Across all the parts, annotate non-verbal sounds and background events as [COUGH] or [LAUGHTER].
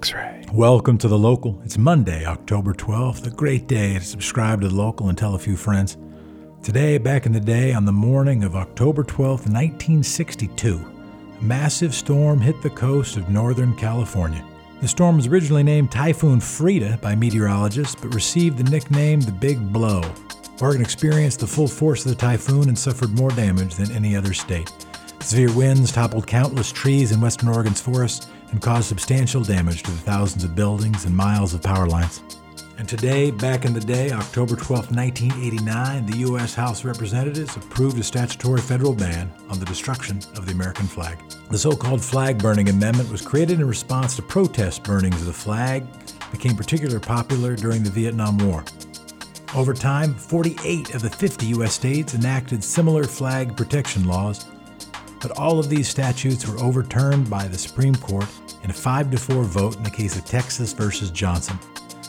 X-Ray. Welcome to the local. It's Monday, October 12th, a great day to subscribe to the local and tell a few friends. Today, back in the day, on the morning of October 12th, 1962, a massive storm hit the coast of Northern California. The storm was originally named Typhoon Freda by meteorologists, but received the nickname the Big Blow. Oregon experienced the full force of the typhoon and suffered more damage than any other state. Severe winds toppled countless trees in western Oregon's forests and caused substantial damage to the thousands of buildings and miles of power lines. And today, back in the day, October 12, 1989, the U.S. House of Representatives approved a statutory federal ban on the destruction of the American flag. The so called flag burning amendment was created in response to protest burnings of the flag, became particularly popular during the Vietnam War. Over time, 48 of the 50 U.S. states enacted similar flag protection laws, but all of these statutes were overturned by the Supreme Court in a 5 to 4 vote in the case of Texas versus Johnson,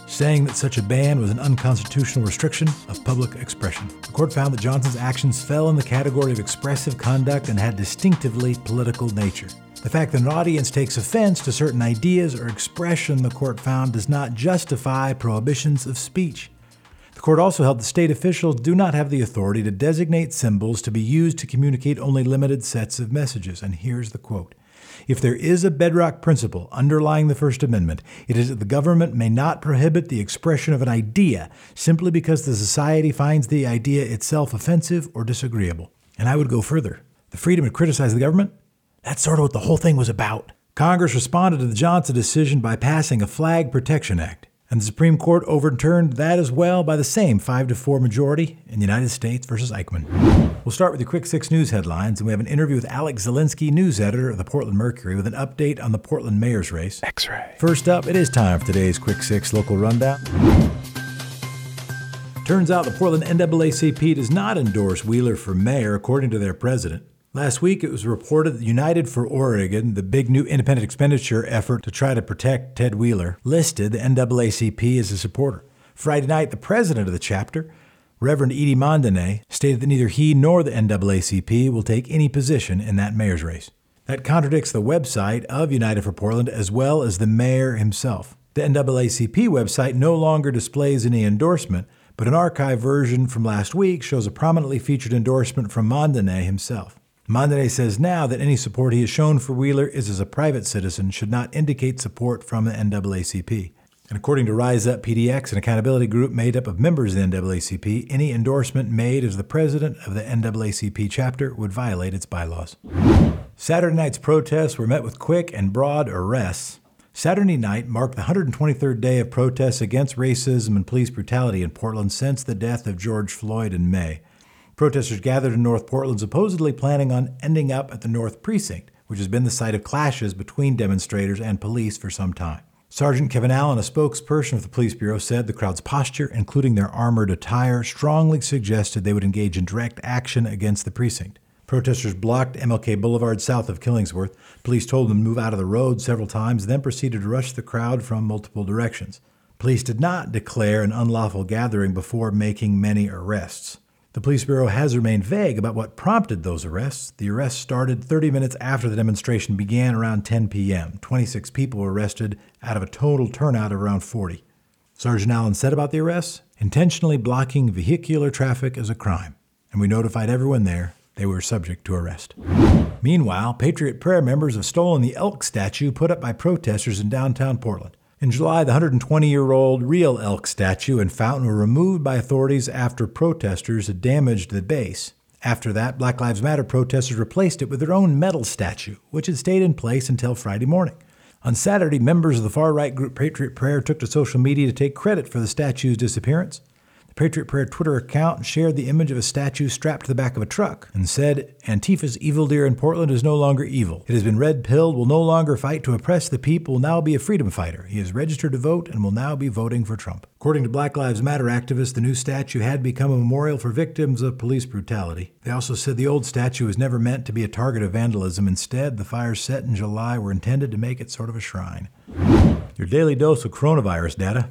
saying that such a ban was an unconstitutional restriction of public expression. The court found that Johnson's actions fell in the category of expressive conduct and had distinctively political nature. The fact that an audience takes offense to certain ideas or expression, the court found, does not justify prohibitions of speech. The court also held that state officials do not have the authority to designate symbols to be used to communicate only limited sets of messages. And here's the quote If there is a bedrock principle underlying the First Amendment, it is that the government may not prohibit the expression of an idea simply because the society finds the idea itself offensive or disagreeable. And I would go further the freedom to criticize the government? That's sort of what the whole thing was about. Congress responded to the Johnson decision by passing a Flag Protection Act and the Supreme Court overturned that as well by the same 5 to 4 majority in the United States versus Eichman. We'll start with the quick six news headlines, and we have an interview with Alex Zielinski, news editor of the Portland Mercury, with an update on the Portland mayor's race. X-Ray. First up, it is time for today's quick six local rundown. Turns out the Portland NAACP does not endorse Wheeler for mayor, according to their president. Last week, it was reported that United for Oregon, the big new independent expenditure effort to try to protect Ted Wheeler, listed the NAACP as a supporter. Friday night, the president of the chapter, Reverend Edie Mondainé, stated that neither he nor the NAACP will take any position in that mayor's race. That contradicts the website of United for Portland as well as the mayor himself. The NAACP website no longer displays any endorsement, but an archive version from last week shows a prominently featured endorsement from Mondainé himself. Mondainé says now that any support he has shown for Wheeler is as a private citizen should not indicate support from the NAACP. And according to Rise Up PDX, an accountability group made up of members of the NAACP, any endorsement made as the president of the NAACP chapter would violate its bylaws. Saturday night's protests were met with quick and broad arrests. Saturday night marked the 123rd day of protests against racism and police brutality in Portland since the death of George Floyd in May. Protesters gathered in North Portland supposedly planning on ending up at the North Precinct, which has been the site of clashes between demonstrators and police for some time. Sergeant Kevin Allen, a spokesperson of the police bureau, said the crowd's posture, including their armored attire, strongly suggested they would engage in direct action against the precinct. Protesters blocked MLK Boulevard south of Killingsworth. Police told them to move out of the road several times, then proceeded to rush the crowd from multiple directions. Police did not declare an unlawful gathering before making many arrests. The police bureau has remained vague about what prompted those arrests. The arrests started 30 minutes after the demonstration began around 10 p.m. 26 people were arrested out of a total turnout of around 40. Sergeant Allen said about the arrests intentionally blocking vehicular traffic is a crime, and we notified everyone there they were subject to arrest. Meanwhile, Patriot Prayer members have stolen the elk statue put up by protesters in downtown Portland. In July, the 120 year old real elk statue and fountain were removed by authorities after protesters had damaged the base. After that, Black Lives Matter protesters replaced it with their own metal statue, which had stayed in place until Friday morning. On Saturday, members of the far right group Patriot Prayer took to social media to take credit for the statue's disappearance. The Patriot Prayer Twitter account shared the image of a statue strapped to the back of a truck and said, Antifa's evil deer in Portland is no longer evil. It has been red pilled, will no longer fight to oppress the people, will now be a freedom fighter. He is registered to vote and will now be voting for Trump. According to Black Lives Matter activists, the new statue had become a memorial for victims of police brutality. They also said the old statue was never meant to be a target of vandalism. Instead, the fires set in July were intended to make it sort of a shrine. Your daily dose of coronavirus data.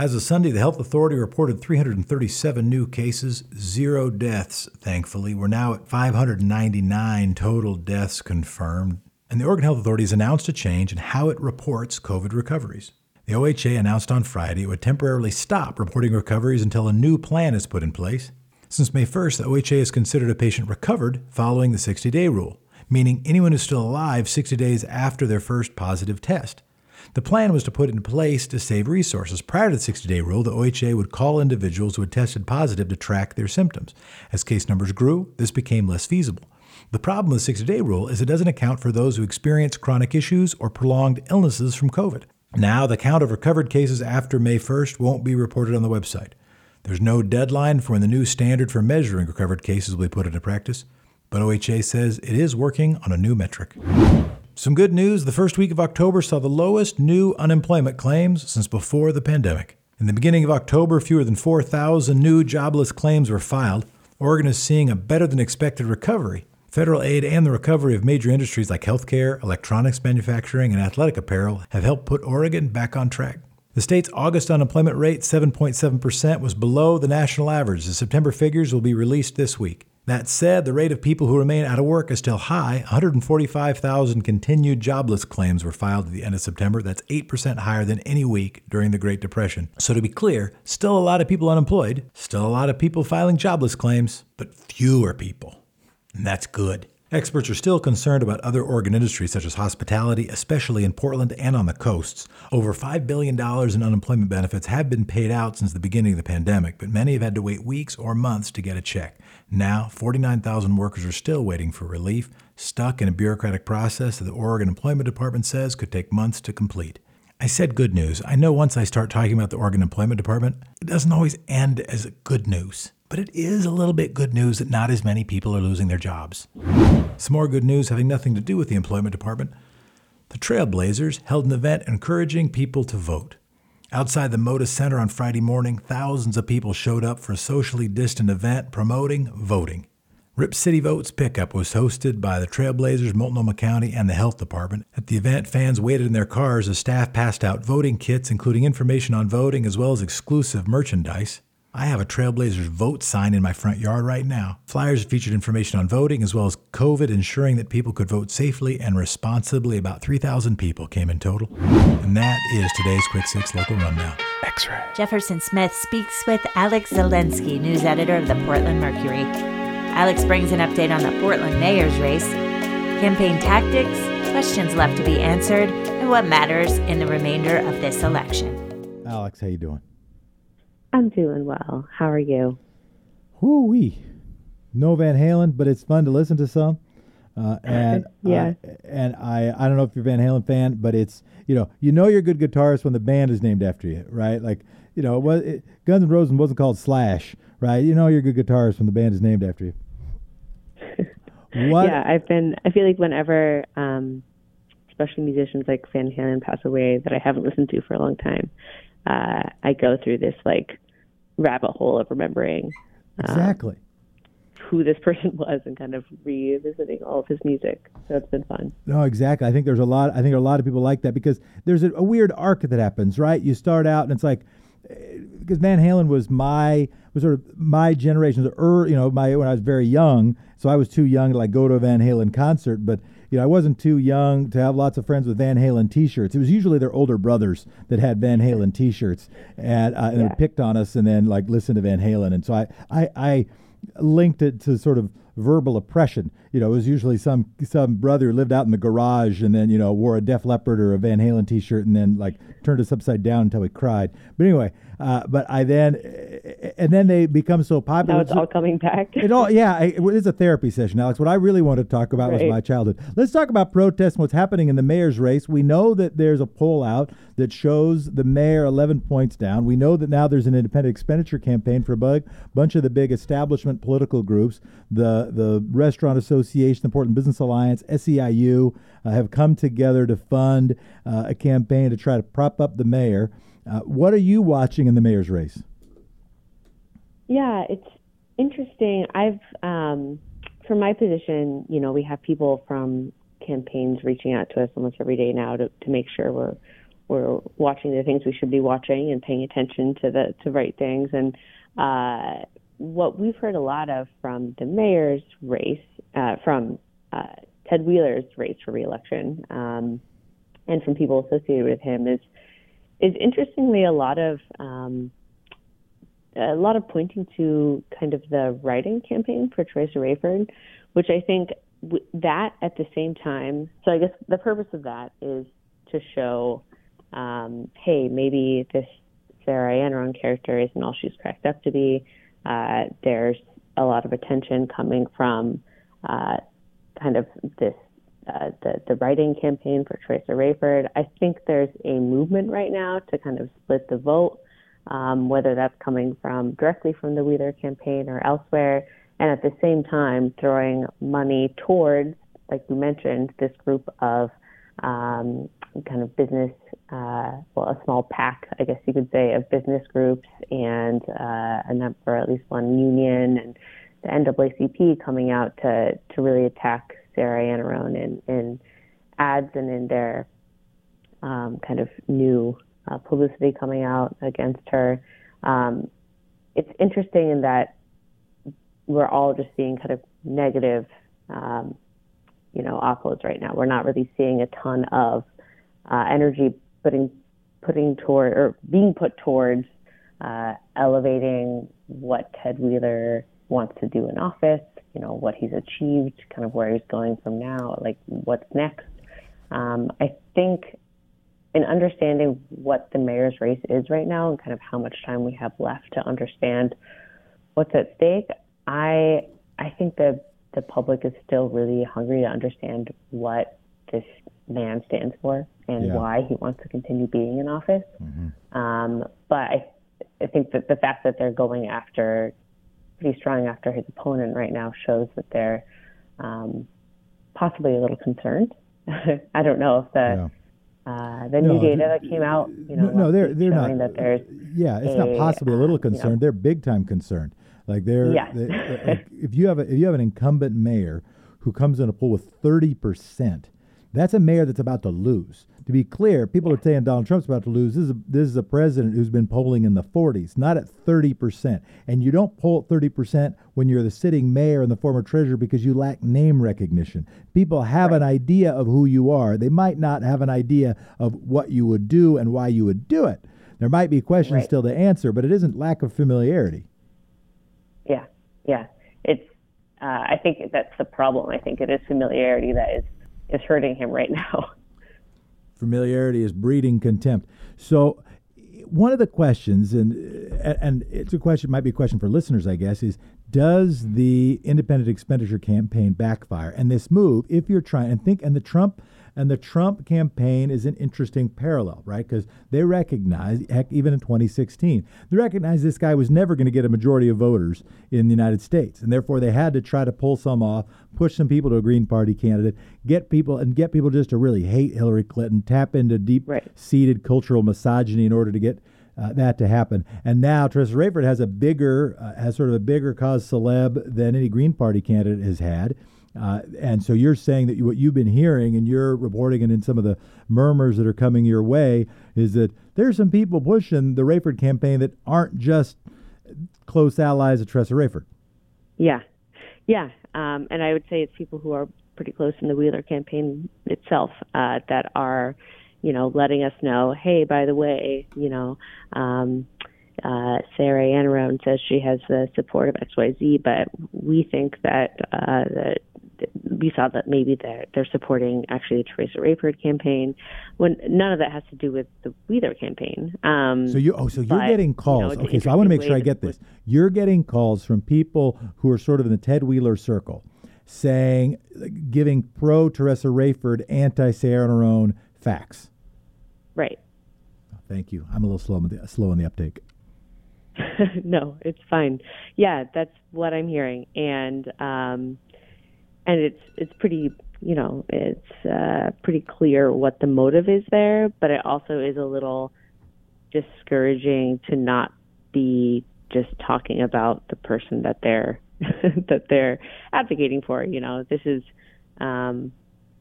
As of Sunday, the health authority reported 337 new cases, zero deaths, thankfully. We're now at 599 total deaths confirmed. and the Oregon Health Authority has announced a change in how it reports COVID recoveries. The OHA announced on Friday it would temporarily stop reporting recoveries until a new plan is put in place. Since May 1st, the OHA has considered a patient recovered following the 60 day rule, meaning anyone who's still alive 60 days after their first positive test. The plan was to put in place to save resources. Prior to the 60 day rule, the OHA would call individuals who had tested positive to track their symptoms. As case numbers grew, this became less feasible. The problem with the 60 day rule is it doesn't account for those who experience chronic issues or prolonged illnesses from COVID. Now, the count of recovered cases after May 1st won't be reported on the website. There's no deadline for when the new standard for measuring recovered cases will be put into practice, but OHA says it is working on a new metric. Some good news the first week of October saw the lowest new unemployment claims since before the pandemic. In the beginning of October, fewer than 4,000 new jobless claims were filed. Oregon is seeing a better than expected recovery Federal aid and the recovery of major industries like healthcare, electronics manufacturing, and athletic apparel have helped put Oregon back on track. The state's August unemployment rate, 7.7%, was below the national average. The September figures will be released this week. That said, the rate of people who remain out of work is still high. 145,000 continued jobless claims were filed at the end of September. That's 8% higher than any week during the Great Depression. So, to be clear, still a lot of people unemployed, still a lot of people filing jobless claims, but fewer people and that's good. Experts are still concerned about other Oregon industries such as hospitality, especially in Portland and on the coasts. Over $5 billion in unemployment benefits have been paid out since the beginning of the pandemic, but many have had to wait weeks or months to get a check. Now, 49,000 workers are still waiting for relief, stuck in a bureaucratic process that the Oregon Employment Department says could take months to complete. I said good news. I know once I start talking about the Oregon Employment Department, it doesn't always end as good news. But it is a little bit good news that not as many people are losing their jobs. Some more good news having nothing to do with the employment department. The Trailblazers held an event encouraging people to vote. Outside the Moda Center on Friday morning, thousands of people showed up for a socially distant event promoting voting. Rip City Votes Pickup was hosted by the Trailblazers, Multnomah County, and the Health Department. At the event, fans waited in their cars as staff passed out voting kits, including information on voting as well as exclusive merchandise. I have a Trailblazers vote sign in my front yard right now. Flyers featured information on voting as well as COVID ensuring that people could vote safely and responsibly. About 3,000 people came in total. And that is today's Quick Six Local Rundown. X-ray. Jefferson Smith speaks with Alex Zielinski, news editor of the Portland Mercury. Alex brings an update on the Portland mayor's race, campaign tactics, questions left to be answered, and what matters in the remainder of this election. Alex, how you doing? I'm doing well. How are you? Whoo wee. No Van Halen, but it's fun to listen to some. Uh, [LAUGHS] and yeah, uh, and I I don't know if you're a Van Halen fan, but it's you know you know you're a good guitarist when the band is named after you, right? Like you know it was it, Guns N' Roses wasn't called Slash, right? You know you're a good guitarist when the band is named after you. [LAUGHS] what? Yeah, I've been. I feel like whenever, um, especially musicians like Van Halen pass away that I haven't listened to for a long time, uh, I go through this like rabbit hole of remembering um, exactly who this [LAUGHS] person was and kind of revisiting all of his music. So it's been fun. No, exactly. I think there's a lot. I think a lot of people like that because there's a, a weird arc that happens. Right, you start out and it's like because Van Halen was my was sort of my generation's, generation, you know, my when I was very young. So I was too young to like go to a Van Halen concert, but you know, I wasn't too young to have lots of friends with Van Halen T-shirts. It was usually their older brothers that had Van Halen T-shirts, and, uh, and yeah. they picked on us, and then like listened to Van Halen. And so I, I, I linked it to sort of verbal oppression. You know, it was usually some some brother who lived out in the garage and then you know wore a Def Leppard or a Van Halen T-shirt and then like turned us upside down until we cried. But anyway, uh, but I then and then they become so popular. Now it's all coming back. [LAUGHS] it all yeah, it, it's a therapy session, Alex. What I really want to talk about right. was my childhood. Let's talk about protests and what's happening in the mayor's race. We know that there's a poll out that shows the mayor 11 points down. We know that now there's an independent expenditure campaign for a bug, bunch of the big establishment political groups, the the Restaurant Association, the Portland Business Alliance, SEIU, uh, have come together to fund uh, a campaign to try to prop up the mayor. Uh, what are you watching in the mayor's race? Yeah, it's interesting. I've, um, from my position, you know, we have people from campaigns reaching out to us almost every day now to, to make sure we're we're watching the things we should be watching and paying attention to the to right things. And uh, what we've heard a lot of from the mayor's race, uh, from uh, Ted Wheeler's race for reelection um, and from people associated with him is is interestingly a lot of um, a lot of pointing to kind of the write-in campaign for Teresa Raiford, which I think w- that at the same time. So I guess the purpose of that is to show, um, hey, maybe this Sarah Iannarone character isn't all she's cracked up to be. Uh, there's a lot of attention coming from uh, kind of this uh, the the write-in campaign for Teresa Raiford. I think there's a movement right now to kind of split the vote, um, whether that's coming from directly from the Wheeler campaign or elsewhere, and at the same time throwing money towards, like you mentioned, this group of um, kind of business, uh, well, a small PAC, I guess you could say, of business groups and uh, a number, at least one union and the NAACP coming out to to really attack Sarah Iannarone in, in ads and in their um, kind of new uh, publicity coming out against her. Um, it's interesting in that we're all just seeing kind of negative, um, you know, uploads right now. We're not really seeing a ton of uh, energy putting putting toward or being put towards uh, elevating what Ted Wheeler wants to do in office, you know, what he's achieved, kind of where he's going from now, like what's next. Um, I think in understanding what the mayor's race is right now and kind of how much time we have left to understand what's at stake, I I think that the public is still really hungry to understand what this man stands for and yeah. why he wants to continue being in office. Mm-hmm. Um, but I, I think that the fact that they're going after pretty strong after his opponent right now shows that they're um, possibly a little concerned. [LAUGHS] I don't know if the yeah. uh, the no, new data that came out, you know, no, no they're they're not. That there's yeah, it's a, not possibly a little concerned. You know, they're big time concerned. Like they're, yes. they, like if you have a, if you have an incumbent mayor who comes in a poll with thirty percent, that's a mayor that's about to lose to be clear, people are saying Donald Trump's about to lose. This is a, this is a president who's been polling in the 40s, not at 30 percent. And you don't poll at 30 percent when you're the sitting mayor and the former treasurer because you lack name recognition. People have right. an idea of who you are. They might not have an idea of what you would do and why you would do it. There might be questions right. still to answer, but it isn't lack of familiarity. Yeah, yeah. It's. Uh, I think that's the problem. I think it is familiarity that is is hurting him right now. [LAUGHS] Familiarity is breeding contempt. So, one of the questions, and and it's a question, might be a question for listeners, I guess, is does the independent expenditure campaign backfire? And this move, if you're trying and think, and the Trump and the Trump campaign is an interesting parallel, right? Because they recognize, heck, even in 2016, they recognized this guy was never going to get a majority of voters in the United States. And therefore, they had to try to pull some off, push some people to a Green Party candidate, get people, and get people just to really hate Hillary Clinton, tap into deep seated right. cultural misogyny in order to get. Uh, that to happen. And now Teresa Raiford has a bigger, uh, has sort of a bigger cause celeb than any Green Party candidate has had. Uh, and so you're saying that you, what you've been hearing and you're reporting and in some of the murmurs that are coming your way is that there's some people pushing the Raiford campaign that aren't just close allies of Tressa Raiford. Yeah, yeah, um, and I would say it's people who are pretty close in the Wheeler campaign itself uh, that are, you know, letting us know, hey, by the way, you know, um, uh, Sarah Iannarone says she has the support of XYZ, but we think that uh, that we saw that maybe they're they're supporting actually the Teresa Raiford campaign, when none of that has to do with the Wheeler campaign. Um, so you oh so you're getting calls. You know, okay, so I want to make sure I get this. You're getting calls from people who are sort of in the Ted Wheeler circle, saying giving pro Teresa Raiford, anti Sarah Iannarone facts. Right. Thank you. I'm a little slow in the, slow in the uptake. [LAUGHS] no, it's fine. Yeah, that's what I'm hearing, and um, and it's it's pretty you know it's uh, pretty clear what the motive is there, but it also is a little discouraging to not be just talking about the person that they're [LAUGHS] that they're advocating for. You know, this is um,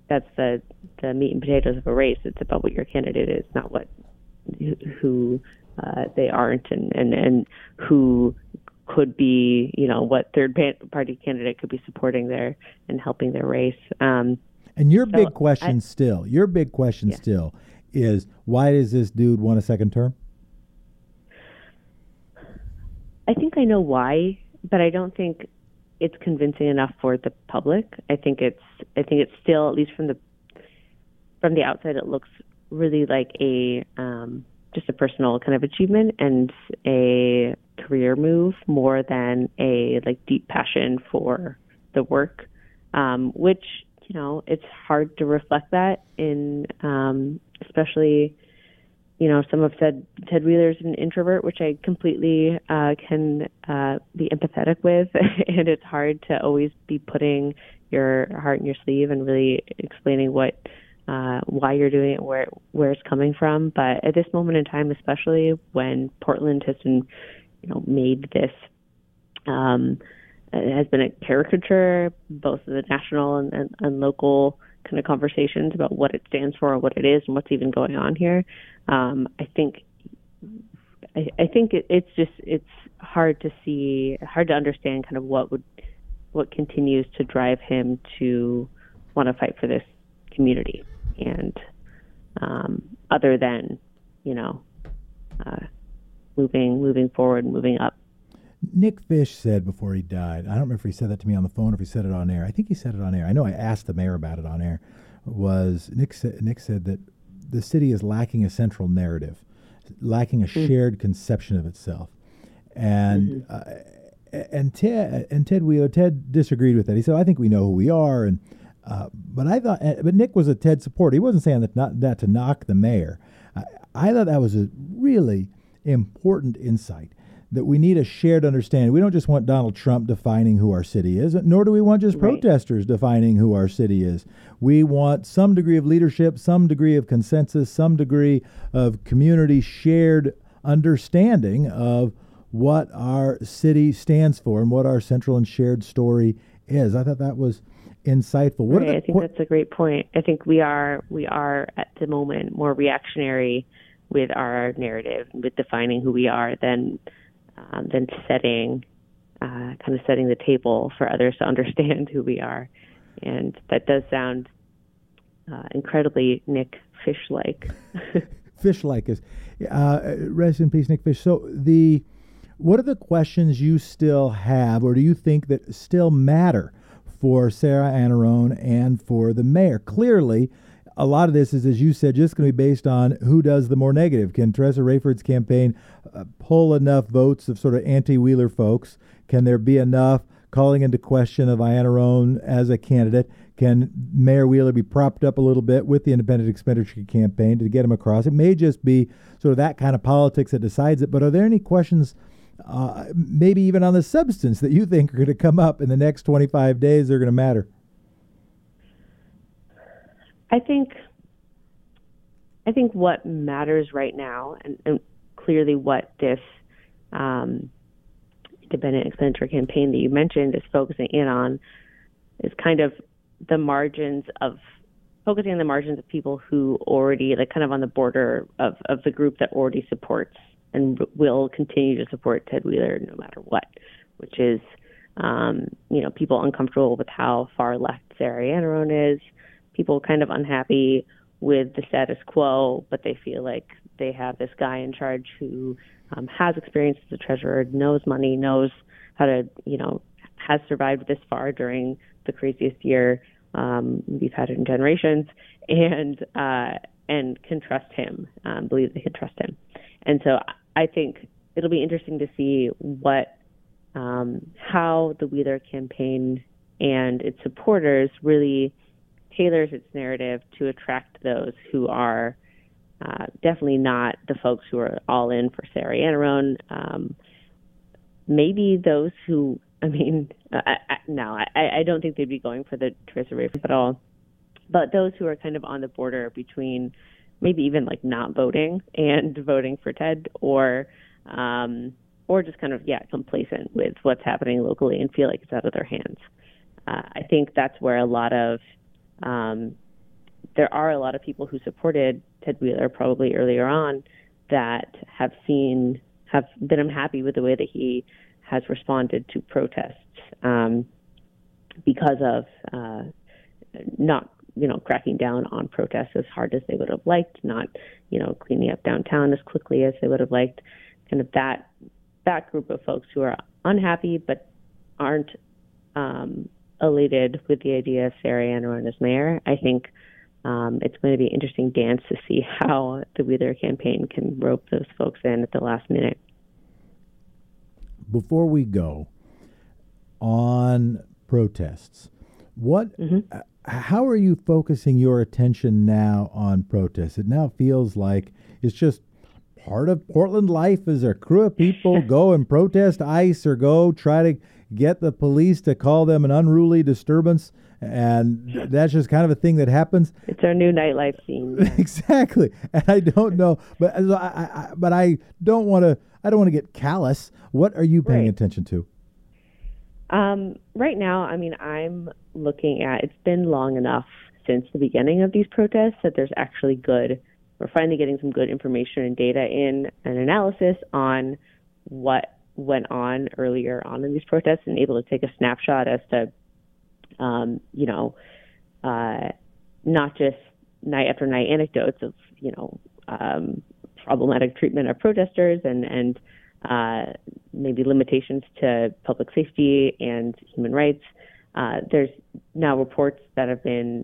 that's the the meat and potatoes of a race. It's about what your candidate is, not what who uh, they aren't, and and and who could be, you know, what third party candidate could be supporting their and helping their race. Um, And your so big question I, still, your big question yeah. still is why does this dude want a second term? I think I know why, but I don't think it's convincing enough for the public. I think it's I think it's still at least from the from the outside it looks really like a um, just a personal kind of achievement and a career move more than a like deep passion for the work, um, which you know it's hard to reflect that in um, especially you know some have said Ted Wheeler's an introvert, which I completely uh, can uh, be empathetic with, [LAUGHS] and it's hard to always be putting your heart in your sleeve and really explaining what uh, why you're doing it, where where it's coming from. But at this moment in time, especially when Portland has been, you know, made this um, has been a caricature, both of the national and, and, and local kind of conversations about what it stands for, what it is, and what's even going on here. Um, I think I, I think it, it's just it's hard to see, hard to understand kind of what would what continues to drive him to want to fight for this community and um, other than you know uh, moving moving forward, moving up. Nick Fish said before he died. I don't remember if he said that to me on the phone or if he said it on air. I think he said it on air. I know I asked the mayor about it on air. Was Nick said Nick said that the city is lacking a central narrative, lacking a mm-hmm. shared conception of itself, and. Mm-hmm. Uh, and Ted and Ted Wheeler, Ted disagreed with that. He said, "I think we know who we are, and uh, but I thought, uh, but Nick was a Ted supporter. He wasn't saying that not that to knock the mayor. I, I thought that was a really important insight that we need a shared understanding. We don't just want Donald Trump defining who our city is, nor do we want just right. protesters defining who our city is. We want some degree of leadership, some degree of consensus, some degree of community shared understanding of what our city stands for and what our central and shared story is. I thought that was insightful. What right, the, I think that's a great point. I think we are we are at the moment more reactionary with our narrative, with defining who we are, than um, than setting uh, kind of setting the table for others to [LAUGHS] understand who we are, and that does sound uh, incredibly Nick Fish like. [LAUGHS] Fish like is uh, rest in peace, Nick Fish. So the what are the questions you still have, or do you think that still matter for Sarah Iannarone and for the mayor. Clearly, a lot of this is, as you said, just going to be based on who does the more negative. Can Teresa Raiford's campaign uh, pull enough votes of sort of anti-Wheeler folks? Can there be enough calling into question of Iannarone as a candidate? Can Mayor Wheeler be propped up a little bit with the independent expenditure campaign to get him across? It may just be sort of that kind of politics that decides it. But are there any questions uh, maybe even on the substance that you think are going to come up in the next 25 days they are going to matter? I think I think what matters right now, and, and clearly what this um, independent expenditure campaign that you mentioned is focusing in on, is kind of the margins of focusing on the margins of people who already like kind of on the border of, of the group that already supports and will continue to support Ted Wheeler no matter what, which is, um, you know, people uncomfortable with how far left Sarah Iannarone is, people kind of unhappy with the status quo, but they feel like they have this guy in charge who um, has experience as a treasurer, knows money, knows how to, you know, has survived this far during the craziest year um, we've had in generations, and uh, and can trust him, um, believe they can trust him. And so I think it'll be interesting to see what um, how the Wheeler campaign and its supporters really tailors its narrative to attract those who are uh, definitely not the folks who are all in for Sarah Iannarone. Um, maybe those who, I mean, [LAUGHS] I, I, no, I, I don't think they'd be going for the Teresa Raiford at all. But those who are kind of on the border between maybe even like not voting and [LAUGHS] voting for Ted or um, or just kind of yeah complacent with what's happening locally and feel like it's out of their hands. Uh, I think that's where a lot of um, there are a lot of people who supported Ted Wheeler probably earlier on that have seen have been unhappy with the way that he has responded to protests um, because of uh, not you know, cracking down on protests as hard as they would have liked, not, you know, cleaning up downtown as quickly as they would have liked. Kind of that that group of folks who are unhappy but aren't um, elated with the idea of Sarah Ann Iannarone as mayor. I think um, it's going to be an interesting dance to see how the Wheeler campaign can rope those folks in at the last minute. Before we go on protests, what, mm-hmm. How are you focusing your attention now on protests? It now feels like it's just part of Portland life as a crew of people [LAUGHS] go and protest ICE or go try to get the police to call them an unruly disturbance and that's just kind of a thing that happens. It's our new nightlife scene. [LAUGHS] exactly, and I don't know, but I, I, but I don't want to. I don't want to get callous. What are you paying right. attention to? Um, right now, I mean, I'm looking at. It's been long enough since the beginning of these protests that there's actually good. We're finally getting some good information and data in an analysis on what went on earlier on in these protests and able to take a snapshot as to um, you know, uh, not just night after night anecdotes of, you know, um, problematic treatment of protesters and, and uh, maybe limitations to public safety and human rights. Uh, there's now reports that have been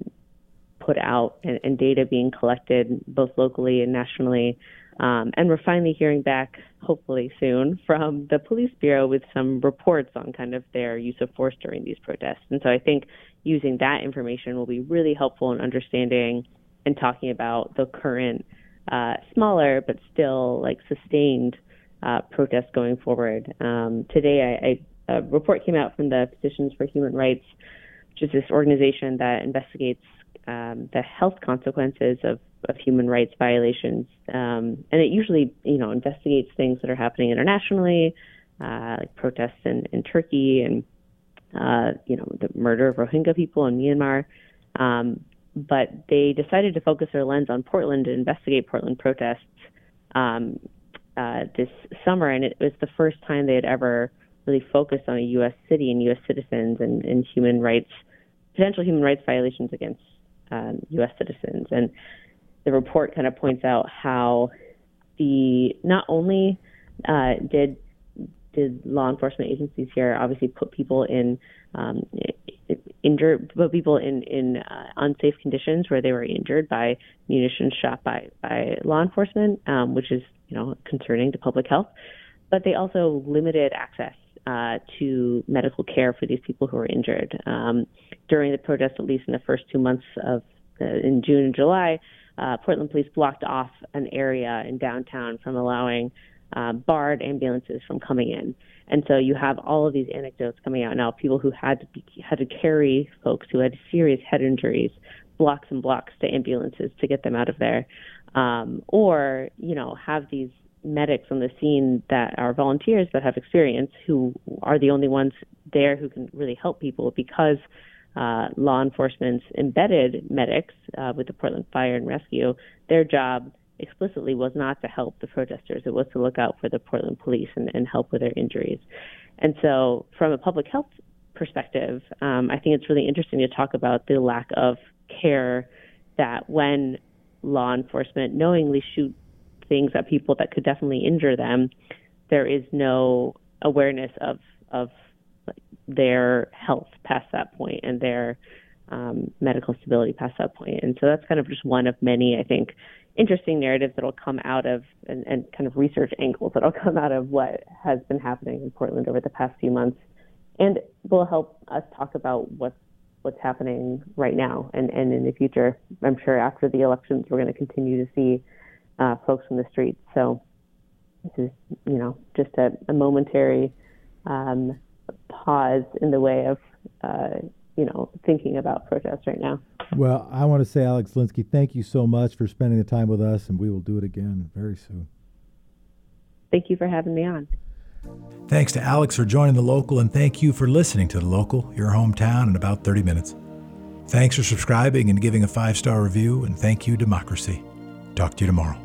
put out and, and, data being collected both locally and nationally. Um, and we're finally hearing back, hopefully soon, from the police bureau with some reports on kind of their use of force during these protests. And so I think using that information will be really helpful in understanding and talking about the current uh, smaller but still like sustained uh, protests going forward. Um, today, I, I, a report came out from the Physicians for Human Rights, which is this organization that investigates um, the health consequences of, of human rights violations, um, and it usually, you know, investigates things that are happening internationally, uh, like protests in, in Turkey and, uh, you know, the murder of Rohingya people in Myanmar. Um, but they decided to focus their lens on Portland to investigate Portland protests um, uh, this summer, and it was the first time they had ever really focused on a U.S. city and U.S. citizens and, and human rights, potential human rights violations against um, U.S. citizens. And the report kind of points out how the not only uh, did did law enforcement agencies here obviously put people in um, injured, put people in in uh, unsafe conditions where they were injured by munitions shot by by law enforcement, um, which is you know concerning to public health. But they also limited access uh, to medical care for these people who were injured. Um, during the protest, at least in the first two months of uh, in June and July, uh, Portland police blocked off an area in downtown from allowing uh, barred ambulances from coming in. And so you have all of these anecdotes coming out now, people who had to be, had to carry folks who had serious head injuries blocks and blocks to ambulances to get them out of there, um, or you know have these medics on the scene that are volunteers that have experience who are the only ones there who can really help people because uh, law enforcement's embedded medics uh, with the Portland Fire and Rescue, their job explicitly was not to help the protesters. It was to look out for the Portland police and, and help with their injuries. And so, from a public health perspective, um, I think it's really interesting to talk about the lack of care that when law enforcement knowingly shoot things at people that could definitely injure them, there is no awareness of of their health past that point and their um, medical stability past that point. And so that's kind of just one of many, I think, interesting narratives that'll come out of and, and kind of research angles that'll [LAUGHS] come out of what has been happening in Portland over the past few months, and will help us talk about what's what's happening right now and, and in the future. I'm sure after the elections, we're going to continue to see uh, folks in the streets. So this is, you know, just a, a momentary um, pause in the way of, uh, you know, thinking about protests right now. Well, I want to say, Alex Zielinski, thank you so much for spending the time with us, and we will do it again very soon. Thank you for having me on. Thanks to Alex for joining the local, and thank you for listening to the local, your hometown, in about 30 minutes. Thanks for subscribing and giving a five star review, and thank you, Democracy. Talk to you tomorrow.